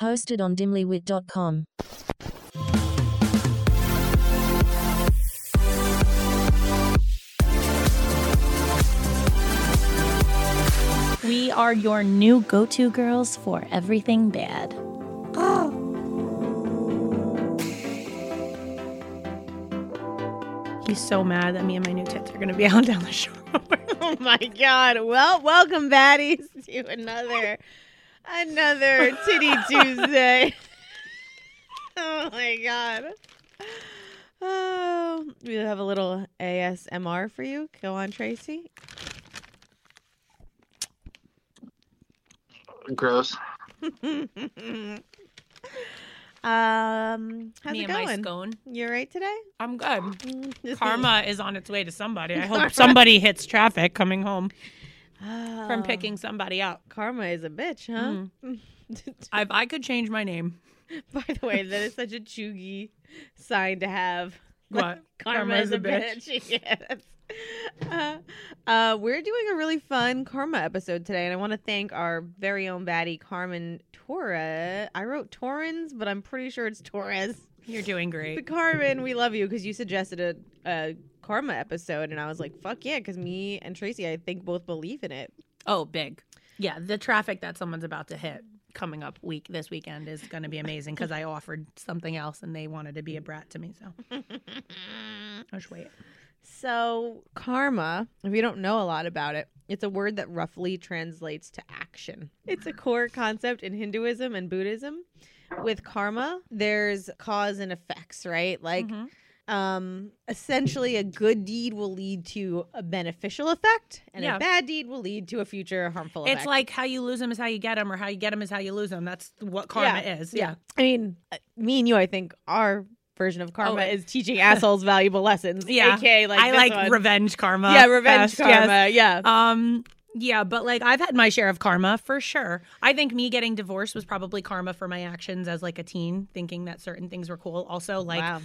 Hosted on dimlywit.com. We are your new go to girls for everything bad. Oh. He's so mad that me and my new tits are going to be out down the shore. Oh my god. Well, welcome baddies to another another Titty Tuesday. oh my god. Oh, we have a little ASMR for you. Go on, Tracy. Gross. Um, how's me it and my going? scone. You right today? I'm good. Karma is on its way to somebody. I hope somebody hits traffic coming home from Oh, picking somebody up. Karma is a bitch, huh? If I could change my name, By the way, that is such a chuggy sign to have. What? Karma, is a bitch. yes. Uh, uh, we're doing a really fun karma episode today, and I want to thank our very own baddie Carmen Torres. I wrote Torrens, but I'm pretty sure it's Torres. you're doing great. But. Carmen, we love you because you suggested a, a karma episode, and I was like, "Fuck yeah!" Because me and Tracy, I think, both believe in it. Oh, big. Yeah, the traffic that someone's about to hit coming up week this weekend is going to be amazing because I offered something else and they wanted to be a brat to me. So I'll just wait. So, karma, if you don't know a lot about it, it's a word that roughly translates to action. It's a core concept in Hinduism and Buddhism. With karma, there's cause and effects, right? Like, Mhm. Um, essentially, a good deed will lead to a beneficial effect, and Yeah. a bad deed will lead to a future harmful effect. It's like how you lose them is how you get them, or how you get them is how you lose them. That's what karma Yeah, is. Yeah. I mean, uh, me and you, I think, our version of karma Oh, is teaching assholes valuable lessons. Yeah. aka like I like one. revenge karma. yeah, revenge best, yes. karma. Yeah, Um, yeah, but like I've had my share of karma for sure. I think me getting divorced was probably karma for my actions as like a teen, thinking that certain things were cool. Also, like wow.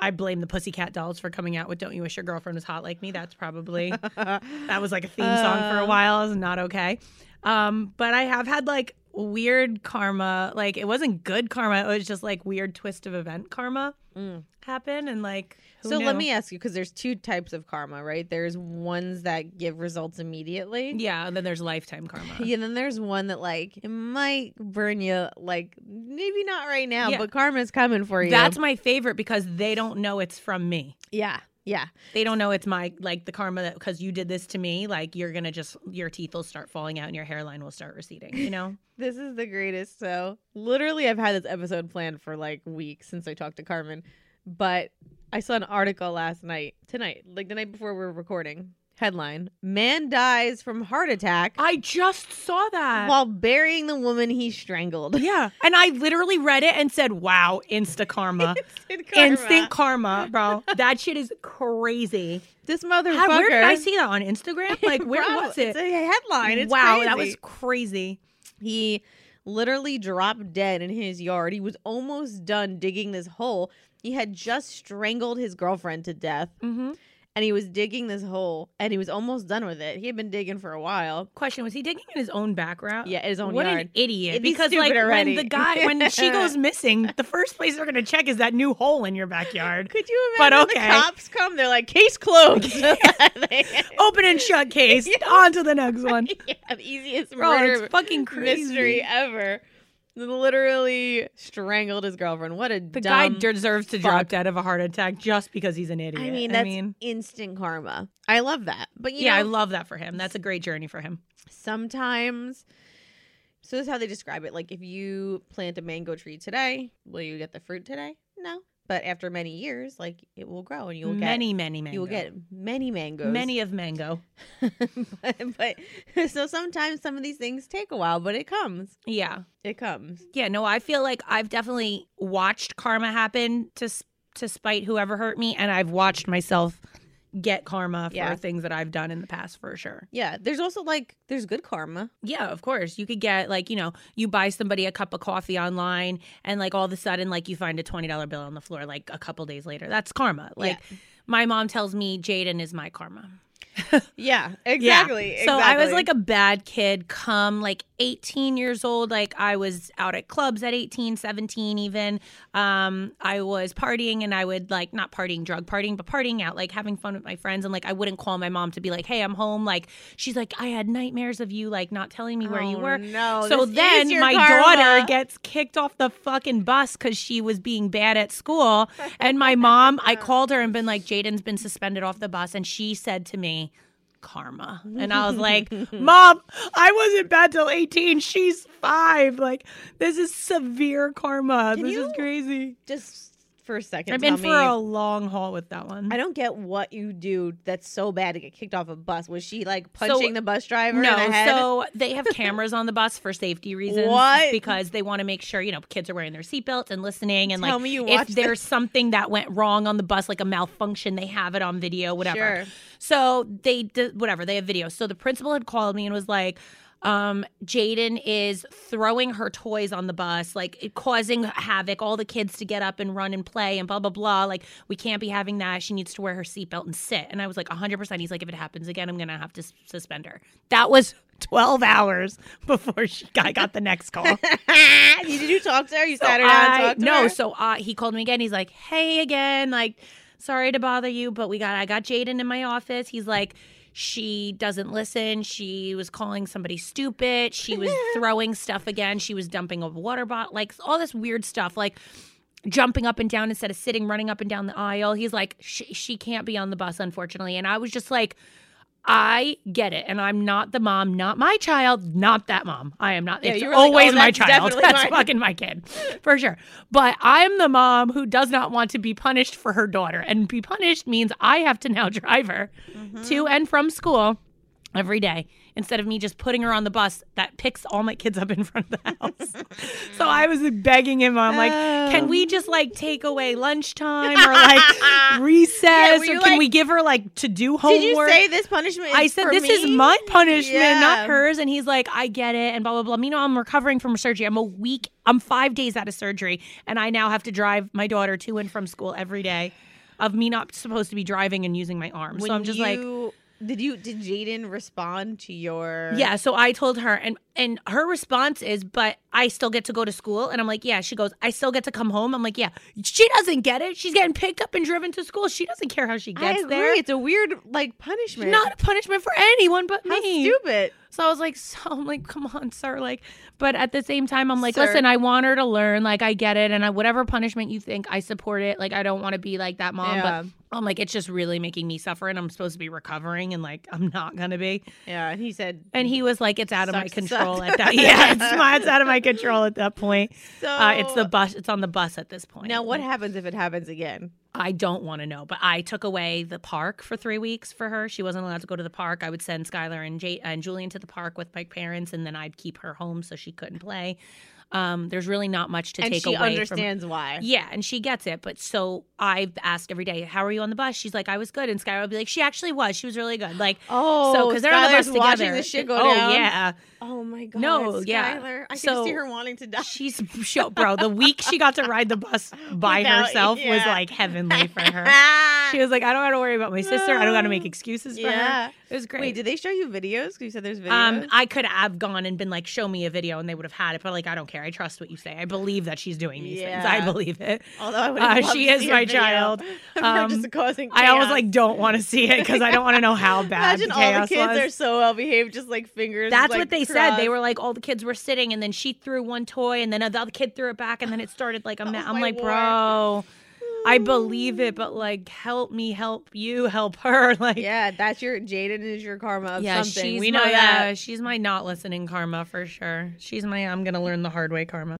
I blame the Pussycat Dolls for coming out with "Don't You Wish Your Girlfriend Was Hot Like Me." That's probably that was like a theme song for a while. Is not okay. Um, but I have had like weird karma. Like it wasn't good karma. It was just like weird twist of event karma Mm. happen and like. So let me ask you, because there's two types of karma, right? There's ones that give results immediately. Yeah, and then there's lifetime karma. Yeah, then there's one that like it might burn you, like maybe not right now, Yeah. but karma's coming for you. That's my favorite because they don't know it's from me. yeah, yeah. They don't know it's my like the karma that because you did this to me, like you're gonna just your teeth will start falling out and your hairline will start receding. You know? This is the greatest. So literally, I've had this episode planned for like weeks since I talked to Carmen, but I saw an article last night, tonight, like the night before we were recording. Headline: Man dies from heart attack I just saw that. while burying the woman he strangled. yeah, and I literally read it and said, "Wow, insta karma, Instant karma. instant karma, bro. That shit is crazy." This motherfucker. How, where did I see that on Instagram? Like, where Bro, was it? It's a headline. It's wow, that was crazy. He literally dropped dead in his yard. He was almost done digging this hole. He had just strangled his girlfriend to death, Mm-hmm. And he was digging this hole, and he was almost done with it. He had been digging for a while. Question: Was he digging in his own background? Yeah, his own what yard. an idiot! It'd because stupid like already. when the guy when she goes missing, the first place they're gonna check is that new hole in your backyard. Could you imagine? But okay. the cops come? They're like, case closed. Open and shut case. On to the next one. yeah, the easiest oh, Bro, murder it's fucking crazy. mystery ever. Literally strangled his girlfriend. What a The guy deserves to fuck. drop dead of a heart attack just because he's an idiot. I mean, I that's mean, instant karma. I love that. But you yeah, I love that for him. That's a great journey for him. sometimes so this is how they describe it. Like if you plant a mango tree today, will you get the fruit today? No. But after many years, like it will grow and you'll get many, many get you will get many mangoes. many of mango. but, but so sometimes some of these things take a while, but it comes. Yeah, It comes. yeah. No, I feel like I've definitely watched karma happen to to spite whoever hurt me, and I've watched myself get karma for Yeah. things that I've done in the past for sure. Yeah. There's also like there's good karma. Yeah, of course. You could get like, you know, you buy somebody a cup of coffee online and like all of a sudden like you find a $20 bill on the floor like a couple days later. That's karma. Like my mom tells me Jaden is my karma. Yeah, Yeah. exactly. So I was like a bad kid come like 18 years old. Like I was out at clubs at 18, 17 even. Um, I was partying and I would like not partying, drug partying, but partying out, like having fun with my friends. And like I wouldn't call my mom to be like, hey, I'm home. Like she's like, I had nightmares of you like not telling me where you Oh, were. No. so then my karma. daughter gets kicked off the fucking bus because she was being bad at school. And my mom, I called her and been like, Jaden's been suspended off the bus. And she said to me, karma. And I was like, Mom, I wasn't bad till 18. She's five. Like, this is severe karma. Can this is crazy. just for a second. I've been for me, a long haul with that one. I don't get what you do that's so bad to get kicked off a bus. Was she like punching the bus driver No, in the head? so they have cameras on the bus for safety reasons. What? Because they want to make sure, you know, kids are wearing their seatbelts and listening. And Tell like, if there's something that went wrong on the bus, like a malfunction, they have it on video, whatever. Sure. So they did whatever, they have videos. So the principal had called me and was like, um, Jaden is throwing her toys on the bus, like causing havoc, all the kids to get up and run and play and blah, blah, blah. Like, we can't be having that. She needs to wear her seatbelt and sit. And I was like, 100%. He's like, if it happens again, I'm going to have to s- suspend her. That was 12 hours before she, I got the next call. Did you talk to her? You So sat her down and I- talked to her. no, her? so uh, he called me again. He's like, "Hey again, like, sorry to bother you, but we got I got Jaden in my office. He's like." She doesn't listen. She was calling somebody stupid. She was throwing stuff again. She was dumping a water bottle, like all this weird stuff, like jumping up and down instead of sitting, running up and down the aisle. He's like, she, she can't be on the bus, unfortunately. And I was just like, I get it, and I'm not the mom, not my child, not that mom. I am not. Yeah, it's were like, always "Oh, my child. That's mine." fucking my kid, for sure. But I'm the mom who does not want to be punished for her daughter, and be punished means I have to now drive her Mm-hmm. to and from school every day instead of me just putting her on the bus that picks all my kids up in front of the house. so I was begging him. I'm like, can we just like take away lunchtime or like recess, were or can like- we give her like to do homework? Did you say this punishment? Is I said, this is my punishment, Yeah. not hers. And he's like, I get it. And blah, blah, blah. Meanwhile, I'm recovering from surgery. I'm a week, I'm five days out of surgery. And I now have to drive my daughter to and from school every day of me not supposed to be driving and using my arm. When so I'm just like, you- did you did Jaden respond to your? yeah. So I told her, and and her response is, but I still get to go to school. And I'm like, yeah. She goes, I still get to come home. I'm like, yeah. She doesn't get it. She's getting picked up and driven to school. She doesn't care how she I gets agree. there. It's a weird like punishment. not a punishment for anyone but How me. stupid. So I was like, so I'm like, come on, sir. Like, but at the same time, I'm like, Sir. listen, I want her to learn. Like, I get it, and I, whatever punishment you think, I support it. Like, I don't want to be like that mom, Yeah. but I'm like, it's just really making me suffer, and I'm supposed to be recovering, and like, I'm not gonna be. Yeah, and he said. And he was like, it's out of my control at that. Yeah, it's, my, it's out of my control at that point. So Uh, it's the bus. It's on the bus at this point. Now, what happens if it happens again? I don't want to know, but I took away the park for three weeks for her. She wasn't allowed to go to the park. I would send Skylar and, J- and Julian to the park with my parents, and then I'd keep her home so she couldn't play. Um, there's really not much to and take she away understands why. Yeah, and she gets it. But so I ask every day, "How are you on the bus?" She's like, "I was good," and Skylar would be like, "She actually was. She was really good." Like, Oh, so because they're on the bus watching together. this shit go oh down. yeah, Oh my god. No, yeah. Skylar. I can So- see her wanting to die. she's show, bro. The week she got to ride the bus by Without- herself was like heavenly for her. She was like, I don't got to worry about my sister. I don't got to make excuses for Yeah. her. It was great. Wait, did they show you videos? 'Cause you said there's videos. um, I could have gone and been like, show me a video, and they would have had it. But like, I don't care. I trust what you say. I believe that she's doing these things. I believe it. Although I would uh, she is my video child. Um, just causing I always like don't want to see it because I don't want to know how bad Imagine the all the kids was. are so well behaved, just like fingers. That's like, what they said. They were like, all the kids were sitting, and then she threw one toy, and then the other kid threw it back, and then it started like a ma- I'm like, lord. bro, I believe it, but like, help me, help you, help her. Like, Yeah, that's your Jaden is your karma of yeah, something. she's we my, know that. uh, she's my not listening karma for sure. She's my I'm gonna learn the hard way karma.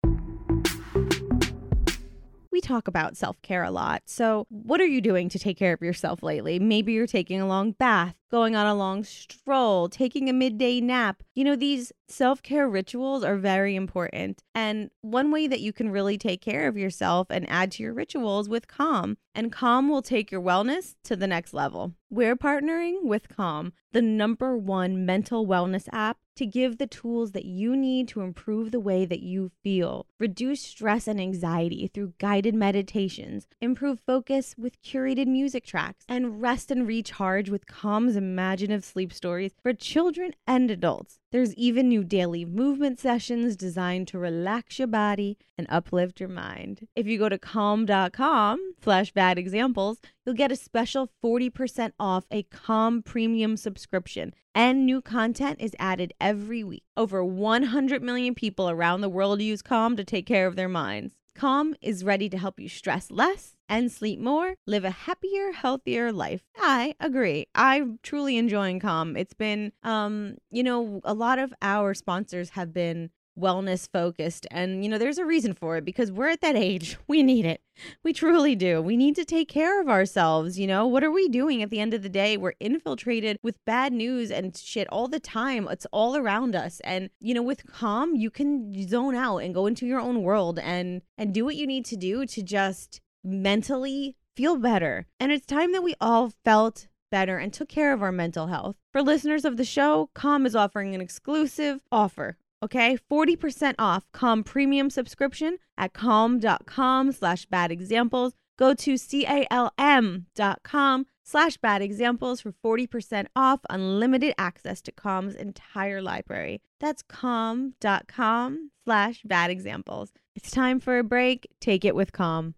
Talk about self care a lot. So, what are you doing to take care of yourself lately? Maybe you're taking a long bath, going on a long stroll, taking a midday nap. You know, these self care rituals are very important. And one way that you can really take care of yourself and add to your rituals with Calm. And Calm will take your wellness to the next level. We're partnering with Calm, the number one mental wellness app to give the tools that you need to improve the way that you feel, reduce stress and anxiety through guided meditations, improve focus with curated music tracks, and rest and recharge with Calm's imaginative sleep stories for children and adults. There's even new daily movement sessions designed to relax your body and uplift your mind. If you go to calm.com slash bad examples, you'll get a special 40% off a Calm premium subscription. And new content is added every week. Over 100 million people around the world use Calm to take care of their minds. Calm is ready to help you stress less and sleep more, live a happier, healthier life. I agree. I'm truly enjoying Calm. It's been, um, you know, a lot of our sponsors have been wellness focused and you know there's a reason for it because we're at that age. We need it. We truly do. We need to take care of ourselves you know? What are we doing? At the end of the day we're infiltrated with bad news and shit all the time. It's all around us. And you know with calm you can zone out and go into your own world and and do what you need to do to just mentally feel better and it's time that we all felt better and took care of our mental health. For listeners of the show, Calm is offering an exclusive offer Okay, 40% off Calm premium subscription at calm.com slash bad examples. Go to C-A-L-M.com slash bad examples for 40% off unlimited access to Calm's entire library. That's calm.com slash bad examples. It's time for a break. Take it with Calm.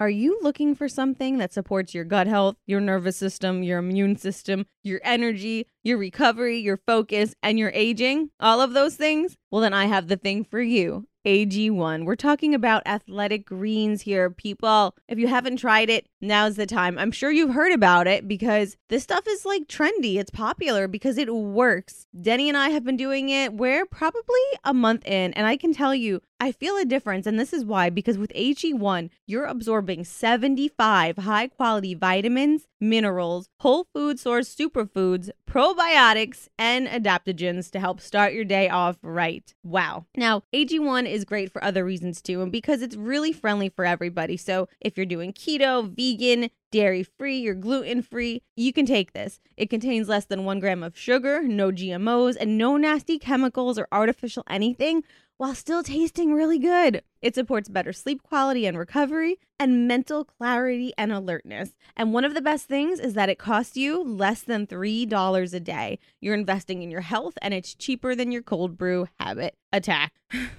Are you looking for something that supports your gut health, your nervous system, your immune system, your energy, your recovery, your focus, and your aging? All of those things? Well, then I have the thing for you. AG1. We're talking about athletic greens here, people. If you haven't tried it, now's the time. I'm sure you've heard about it because this stuff is like trendy. It's popular because it works. Denny and I have been doing it. We're probably a month in, and I can tell you, I feel a difference. And this is why because with AG1, you're absorbing 75 high quality vitamins, minerals, whole food source superfoods, probiotics, and adaptogens to help start your day off right. Wow. Now, AG1 is great for other reasons too, and because it's really friendly for everybody. So if you're doing keto, vegan, dairy free, you're gluten free, you can take this. It contains less than one gram of sugar, no GMOs, and no nasty chemicals or artificial anything while still tasting really good. It supports better sleep quality and recovery and mental clarity and alertness. And one of the best things is that it costs you less than $3 a day. You're investing in your health and it's cheaper than your cold brew habit attack.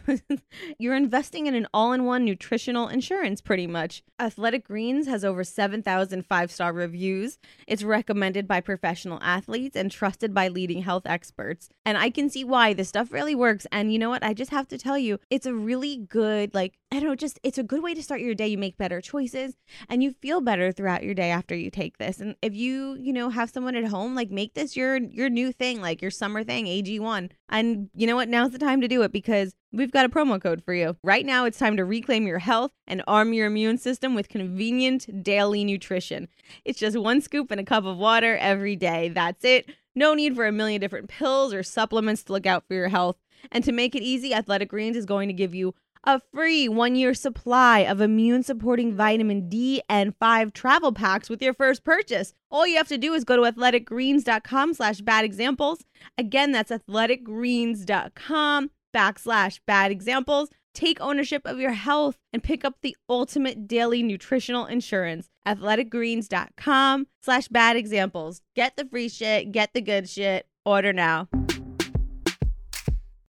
You're investing in an all in one nutritional insurance, pretty much. Athletic Greens has over 7,000 five star reviews. It's recommended by professional athletes and trusted by leading health experts. And I can see why this stuff really works. And you know what? I just have to tell you, it's a really good, like, I don't know, just it's a good way to start your day. You make better choices and you feel better throughout your day after you take this. And if you, you know, have someone at home, like make this your your new thing, like your summer thing, AG1. And you know what? Now's the time to do it because we've got a promo code for you. Right now, it's time to reclaim your health and arm your immune system with convenient daily nutrition. It's just one scoop and a cup of water every day. That's it. No need for a million different pills or supplements to look out for your health. And to make it easy, Athletic Greens is going to give you a free one year supply of immune supporting vitamin D and five travel packs with your first purchase. All you have to do is go to athleticgreens.com slash bad examples. Again, that's athleticgreens.com backslash bad examples. Take ownership of your health and pick up the ultimate daily nutritional insurance. Athleticgreens.com slash bad examples. Get the free shit, get the good shit. Order now.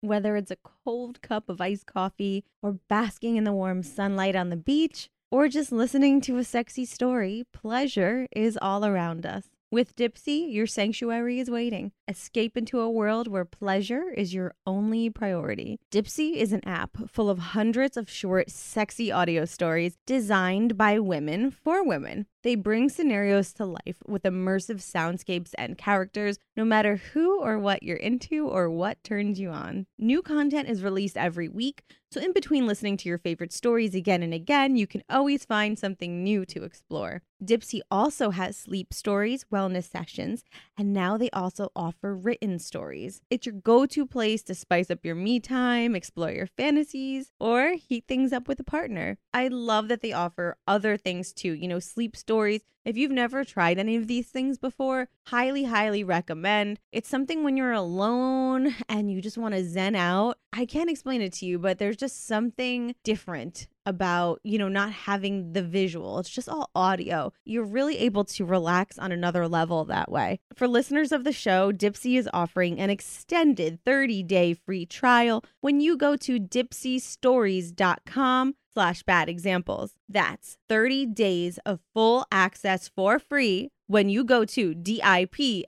Whether it's a cold cup of iced coffee, or basking in the warm sunlight on the beach, or just listening to a sexy story, pleasure is all around us. With Dipsea, your sanctuary is waiting. Escape into a world where pleasure is your only priority. Dipsea is an app full of hundreds of short, sexy audio stories designed by women for women. They bring scenarios to life with immersive soundscapes and characters, no matter who or what you're into or what turns you on. New content is released every week, so in between listening to your favorite stories again and again, you can always find something new to explore. Dipsea also has sleep stories, wellness sessions, and now they also offer written stories. It's your go to place to spice up your me time, explore your fantasies, or heat things up with a partner. I love that they offer other things too, you know, sleep stories stories. If you've never tried any of these things before, highly, highly recommend. It's something when you're alone and you just want to zen out. I can't explain it to you, but there's just something different about, you know, not having the visual. It's just all audio. You're really able to relax on another level that way. For listeners of the show, Dipsea is offering an extended 30-day free trial when you go to dipseastories.com slash bad examples. That's 30 days of full access for free when you go to D-I-P-S-E-A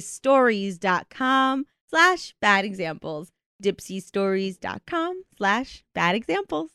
stories.com slash bad examples. Dipseastories.com slash bad examples.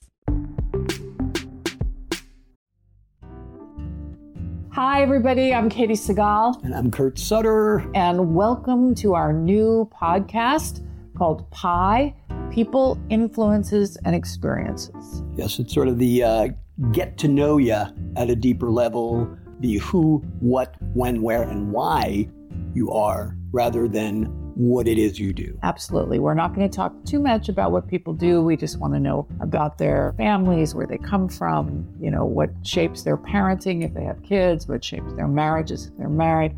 Hi, everybody. I'm Katey Sagal, And I'm Kurt Sutter. and welcome to our new podcast called Pi People, Influences, and Experiences. Yes, it's sort of the uh, get to know you at a deeper level, the who, what, when, where, and why you are, rather than what it is you do. Absolutely. We're not going to talk too much about what people do. We just want to know about their families, where they come from, you know, what shapes their parenting if they have kids, what shapes their marriages if they're married.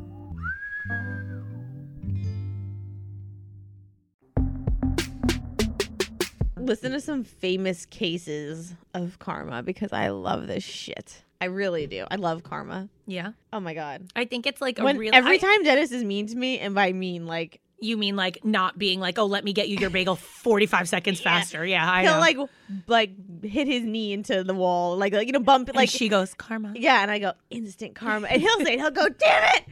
Listen to some famous cases of karma because I love this shit. I really do. I love karma. Yeah. Oh my god. I think it's like a When real every I- time Dennis is mean to me, and by mean like you mean like not being like, oh, let me get you your bagel 45 seconds Yeah. faster. Yeah, I he'll know. like like hit his knee into the wall, like like you know bump it like like she goes, karma. yeah, and I go instant karma, and he'll say he'll go damn it,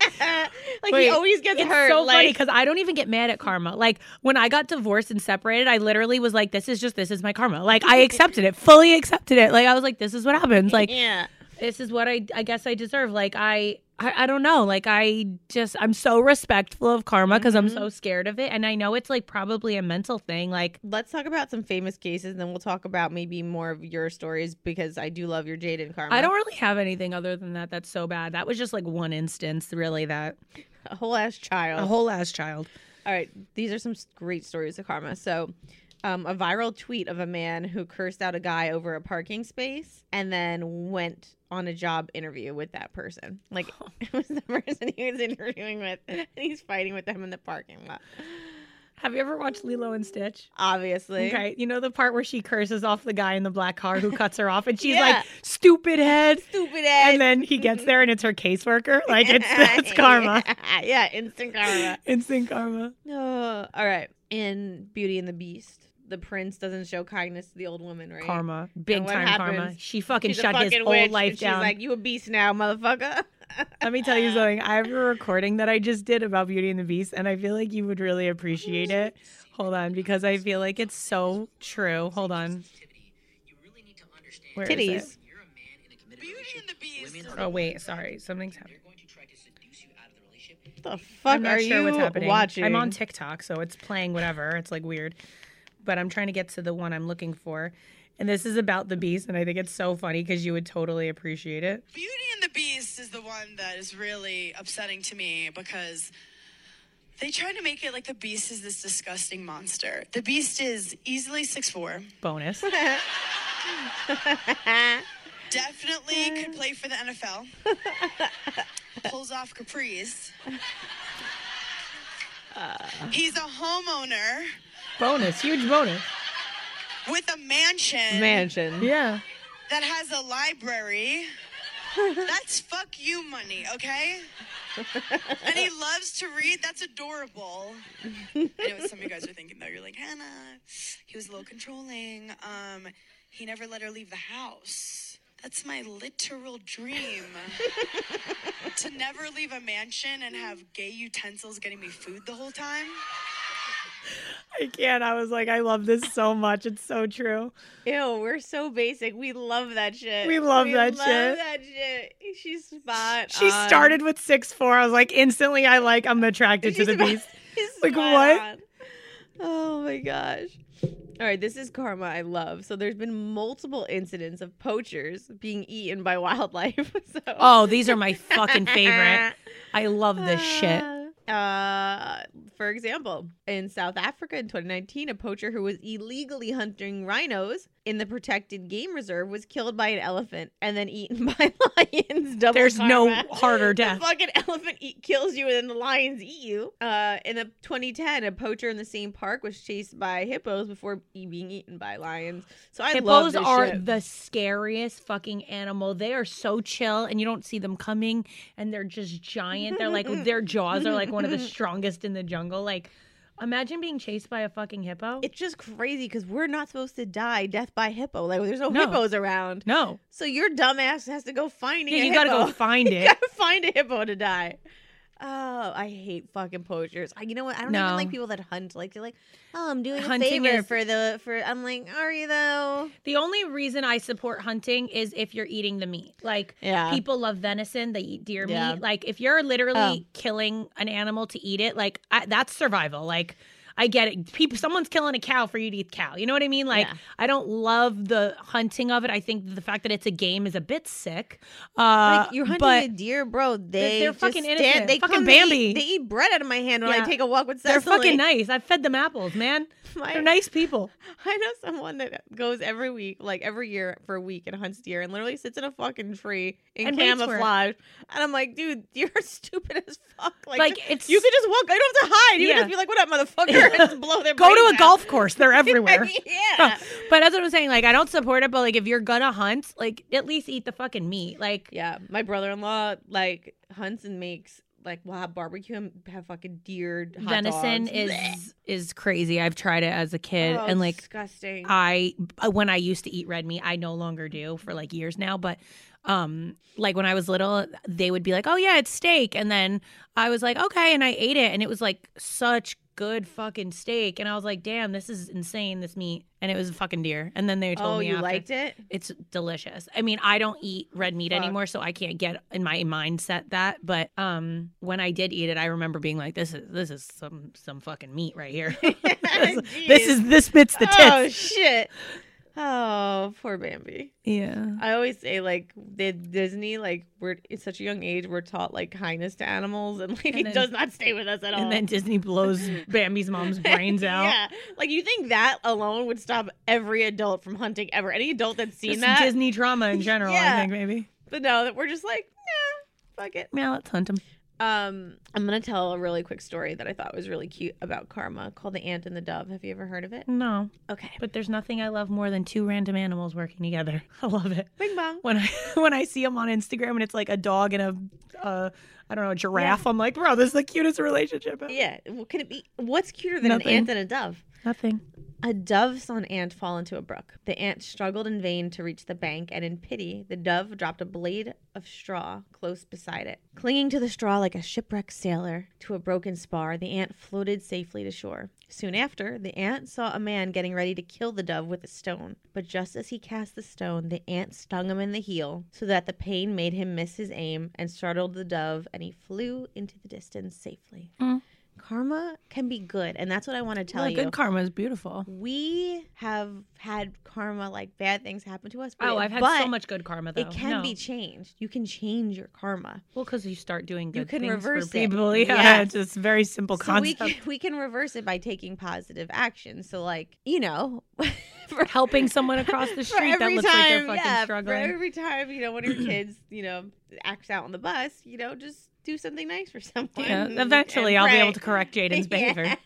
like he always gets It's hurt. so like, funny because I don't even get mad at karma. Like when I got divorced and separated, I literally was like, "This is just this is my karma." Like I accepted it, fully accepted it. Like I was like, "This is what happens." Like yeah, this is what I I guess I deserve. Like I I, I don't know. Like I just I'm so respectful of karma because I'm Mhm. so scared of it, and I know it's like probably a mental thing. Like let's talk about some famous cases, and then we'll talk about maybe more of your stories because I do love your Jaden karma. I don't really have anything other than that. That's so bad. That was just like one instance, really. That a whole ass child. a whole ass child. All right, these are some great stories of karma. So, um, a viral tweet of a man who cursed out a guy over a parking space and then went on a job interview with that person. Like, it was the person he was interviewing with, and he's fighting with them in the parking lot. Have you ever watched Lilo and Stitch? Obviously. Okay, you know the part where she curses off the guy in the black car who cuts her off, and she's Yeah. like, "Stupid head," Stupid head. and then he gets there and it's her caseworker. Like it's that's karma, Yeah, yeah, instant karma. instant karma. Oh, all right. In Beauty and the Beast, the prince doesn't show kindness to the old woman, right? Karma, big what time karma. She fucking She's a shut his fucking whole life and down. She's like, "You a beast now, motherfucker." Let me tell you something. I have a recording that I just did about Beauty and the Beast, and I feel like you would really appreciate it. Hold on, because I feel like it's so true. Hold on. Where is it? Titties. Beauty and the Beast. Oh wait, sorry, something's happening. What the fuck I'm not are sure you what's happening. watching? I'm on TikTok, so it's playing whatever. It's like weird, but I'm trying to get to the one I'm looking for. And this is about the beast, and I think it's so funny because you would totally appreciate it. Beauty and the Beast is the one that is really upsetting to me because they try to make it like the Beast is this disgusting monster. The Beast is easily 6'4, Bonus. definitely could play for the NFL, pulls off capris. He's a homeowner bonus. Huge bonus. with a mansion mansion. Yeah. that has a library. That's fuck you money, okay? and he loves to read. That's adorable. I know some of you guys are thinking though. You're like, Hannah, he was a little controlling. Um, he never let her leave the house. That's my literal dream. to never leave a mansion and have gay utensils getting me food the whole time. I can't. I was like, I love this so much. It's so true. Ew, we're so basic. We love that shit. We love that love shit. that shit. She's spot. She on. started with six four. I was like, instantly, I like. I'm attracted to the about- beast. Like, spot what? on. Oh my gosh. All right, this is karma I love. So there's been multiple incidents of poachers being eaten by wildlife. so. Oh, these are my fucking favorite. I love this shit. Ah, Uh, for example, in South Africa in 2019, a poacher who was illegally hunting rhinos in the protected game reserve was killed by an elephant and then eaten by lions. Double There's no karma. harder The death. fucking elephant eat, kills you and then the lions eat you. Uh, in the 2010, a poacher in the same park was chased by hippos before being eaten by lions. So I love Hippos this are shit. the scariest fucking animal. They are so chill and you don't see them coming and they're just giant. They're like their jaws are like one of the strongest in the jungle. Like imagine being chased by a fucking hippo. It's just crazy because we're not supposed to die death by hippo. Like there's no, No. hippos around. no. So your dumbass has to go find Yeah, a you gotta hippo. go find You it. gotta find a hippo to die. Oh, I hate fucking poachers. I, you know what? I don't even like people that hunt. Like they're like, oh, I'm doing a favor is- for the for. I'm like, are you though? The only reason I support hunting is if you're eating the meat. Like Yeah. people love venison, they eat deer Yeah. meat. Like if you're literally Oh. killing an animal to eat it, like I, that's survival. Like I get it. People, someone's killing a cow for you to eat cow. You know what I mean? Like Yeah. I don't love the hunting of it. I think the fact that it's a game is a bit sick. Uh, like you're hunting a deer, bro. They they're fucking stand- innocent. They Fucking they eat- Bambi. They eat, bread out of my hand when I take a walk with them. they're fucking nice. I've fed them apples, man. My- They're nice people. I know someone that goes every week, like every year for a week and hunts deer and literally sits in a fucking tree in And waits for it. camouflage. And I'm like, dude, you're stupid as fuck. Like, Like, it's- you could just walk. I don't have to hide. You Yeah. can just be like, what up, motherfucker? Blow their Go to a out. golf course. They're everywhere. yeah. But that's what I'm saying. Like, I don't support it, but like, if you're gonna hunt, like, at least eat the fucking meat. Like, Yeah, my brother-in-law like hunts and makes like we'll have barbecue and have fucking deer hot venison dogs. is Blech. is crazy. I've tried it as a kid, Oh, and like, disgusting. I uh, when I used to eat red meat, I no longer do for like years now. But um, like when I was little, they would be like, "Oh yeah, it's steak," and then I was like, "Okay," and I ate it, and it was like such good fucking steak, and I was like, "Damn, this is insane, this meat," and it was a fucking deer. And then they told oh, me you after, liked it? It's delicious. I mean, I don't eat red meat Fuck. anymore, so I can't get in my mindset that. But um, when I did eat it, I remember being like, "This is this is some some fucking meat right here. this, this is this fits the tits." Oh shit. Oh, poor Bambi. yeah. I always say like the Disney, like we're at such a young age, we're taught like kindness to animals, and like And he then- does not stay with us at all. And then Disney blows Bambi's mom's brains out. yeah, like you think that alone would stop every adult from hunting ever? Any adult that's seen Just that, Disney trauma in general, Yeah. I think maybe. but no, that we're just like, yeah, fuck it. Yeah, let's hunt him. Um, I'm gonna tell a really quick story that I thought was really cute about karma, called the ant and the dove. Have you ever heard of it? No, Okay, but there's nothing I love more than two random animals working together. I love it. bing bong. When I when I see them on Instagram and it's like a dog and a uh, I don't know, a giraffe, I'm like, bro, this is the cutest relationship. ever." Yeah, what can it be? What's cuter than Nothing. an ant and a dove? Nothing. A dove saw an ant fall into a brook. The ant struggled in vain to reach the bank, and in pity, the dove dropped a blade of straw close beside it. Clinging to the straw like a shipwrecked sailor to a broken spar, the ant floated safely to shore. Soon after, the ant saw a man getting ready to kill the dove with a stone. But just as he cast the stone, the ant stung him in the heel, so that the pain made him miss his aim and startled the dove, and he flew into the distance safely. Mm. Karma can be good, and that's what I want to tell Well, you good karma is beautiful. we have had karma like bad things happen to us. But Oh, I've had so much good karma though. It can No. be changed. You can change your karma. well because you start doing good You can reverse for it. Yeah, Yes. it's just a very simple So we can, we can reverse it by taking positive action. So like you know, for, Helping someone across the street that looks like they're time, fucking yeah, struggling. Every time you know one of your kids you know acts out on the bus, you know just do something nice for someone. Yeah, eventually I'll be able to correct Jaden's behavior.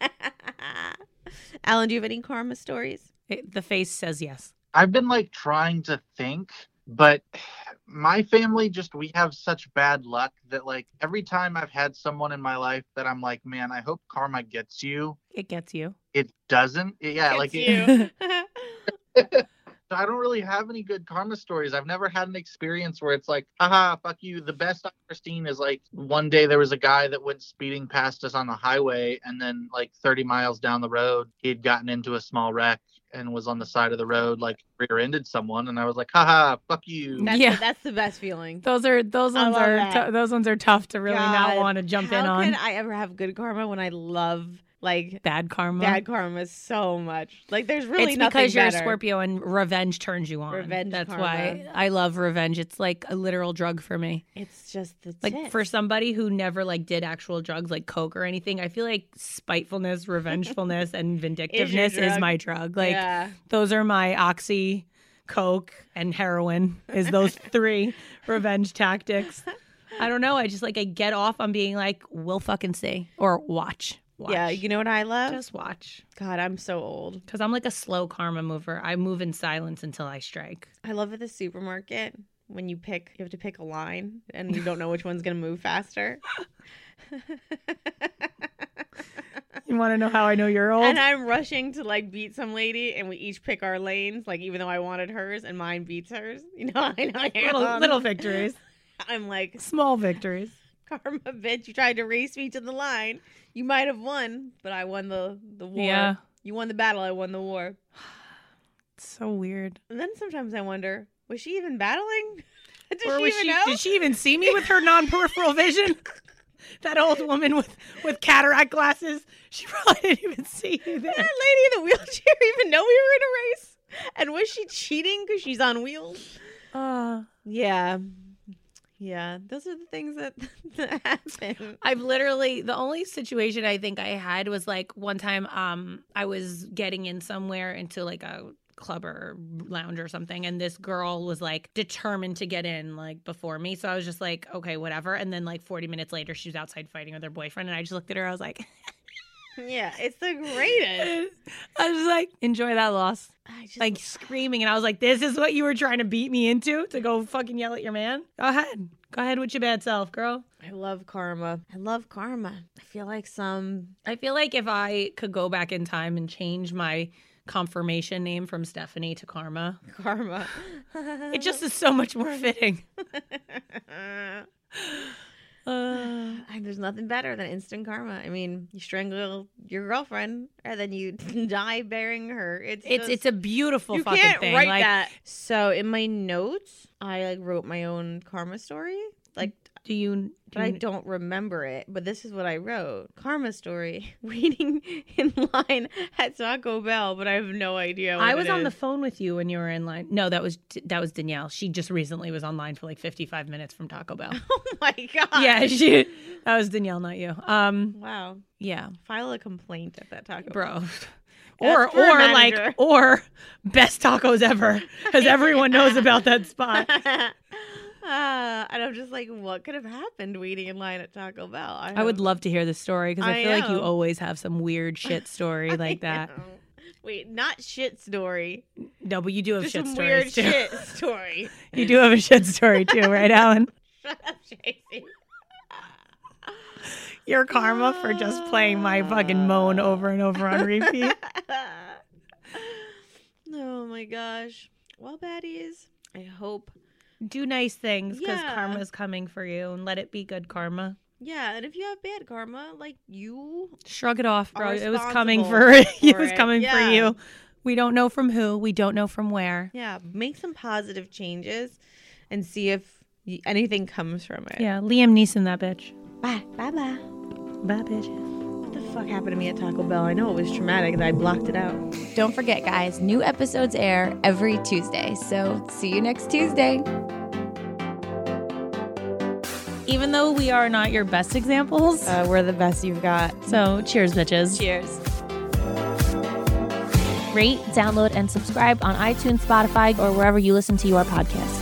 Alan, do you have any karma stories? It- the face says yes. I've been like trying to think, but my family just we have such bad luck that like every time I've had someone in my life that I'm like, man, I hope karma gets you. It gets you. It doesn't. Yeah, like It's it, you. I don't really have any good karma stories. I've never had an experience where it's like, haha, fuck you. The best I've ever seen is like one day there was a guy that went speeding past us on the highway, and then like 30 miles down the road, he'd gotten into a small wreck and was on the side of the road, like rear-ended someone, and I was like, haha, fuck you. That's Yeah. the, that's the best feeling. Those are those ones are that. tou- those ones are tough to really not want to jump in How on. can I ever have good karma when I love like Bad karma. bad karma is so much? Like there's really it's nothing because you're a. Scorpio and revenge turns you on. Revenge That's karma. why I love revenge. It's like a literal drug for me. It's just the Like for somebody who never like did actual drugs like coke or anything, I feel like spitefulness, revengefulness, and vindictiveness is, drug. my drug. Like yeah. those are my oxy, coke, and heroin. Is those three revenge tactics? I don't know. I just like I get off on being like, we'll fucking see or watch. Watch. Yeah, you know what I love? just watch. God, I'm so old. Because I'm like a slow karma mover. I move in silence until I strike. I love at the supermarket when you pick, you have to pick a line and you don't know which one's going to move faster. You want to know how I know you're old? and I'm rushing to like beat some lady and we each pick our lanes, like even though I wanted hers and mine beats hers. You know, I know. you're little, little victories, I'm like, small victories. karma bitch, you tried to race me to the line. You might have won, but I won the, the war. Yeah. You won the battle, I won the war. It's so weird. And then sometimes I wonder, was she even battling? Did or she was even she? know? Did she even see me with her non-peripheral vision? that old woman with with cataract glasses. She probably didn't even see you Did that lady in the wheelchair even know we were in a race? And was she cheating because she's on wheels? Uh, Yeah. Yeah. Those are the things that, that happen. I've literally the only situation I think I had was like one time um I was getting in somewhere into like a club or lounge or something and this girl was like determined to get in like before me so I was just like okay whatever and then like 40 minutes later she was outside fighting with her boyfriend and I just looked at her I was like Yeah, it's the greatest. I was like enjoy that loss I just like screaming and I was like this is what you were trying to beat me into to go fucking yell at your man go ahead go ahead with your bad self girl I love karma. I love karma. I feel like some I feel like if I could go back in time and change my confirmation name from Stephanie to Karma, karma. it just is so much more fitting. Uh, there's nothing better than instant karma. I mean, you strangle your girlfriend and then you die bearing her. It's it's just- it's a beautiful you fucking can't thing. write like, that. So in my notes, I like wrote my own karma story. Like, do you? Do but I don't remember it. But this is what I wrote: karma story. Waiting in line at Taco Bell, but I have no idea. What I was on the phone with you when you were in line. No, that was that was Danielle. She just recently was online for like 55 minutes from Taco Bell. Oh my god! yeah, she. That was Danielle, not you. Um, Wow. yeah, File a complaint at that Taco Bell. bro. Or for a or like or best tacos ever because everyone knows about that spot. Ah, and I'm just like, what could have happened waiting in line at Taco Bell? I would love to hear the story because I, I feel like you always have some weird shit story like that. know. Wait, not shit story. No, but you do have Just shit some stories weird too. shit story. You do have a shit story too, right, Alan? Shut up, JC. Your karma for just playing my fucking moan over and over on repeat. oh my gosh. Well, baddies, I hope. Do nice things because Yeah. karma's coming for you and let it be good karma. Yeah, and if you have bad karma, like you, Shrug it off, bro. It was coming for responsible it was coming Yeah. for you. We don't know from who. We don't know from where. yeah, make some positive changes and see if anything comes from it. Yeah, Liam Neeson, that bitch. Bye. Bye bye. Bye, bitches. What the fuck happened to me at Taco Bell? I know it was traumatic and I blocked it out. Don't forget, guys, new episodes air every Tuesday. So see you next Tuesday. Even though we are not your best examples, Uh, we're the best you've got. so cheers, bitches. Cheers. Rate, download, and subscribe on iTunes, Spotify, or wherever you listen to your podcast.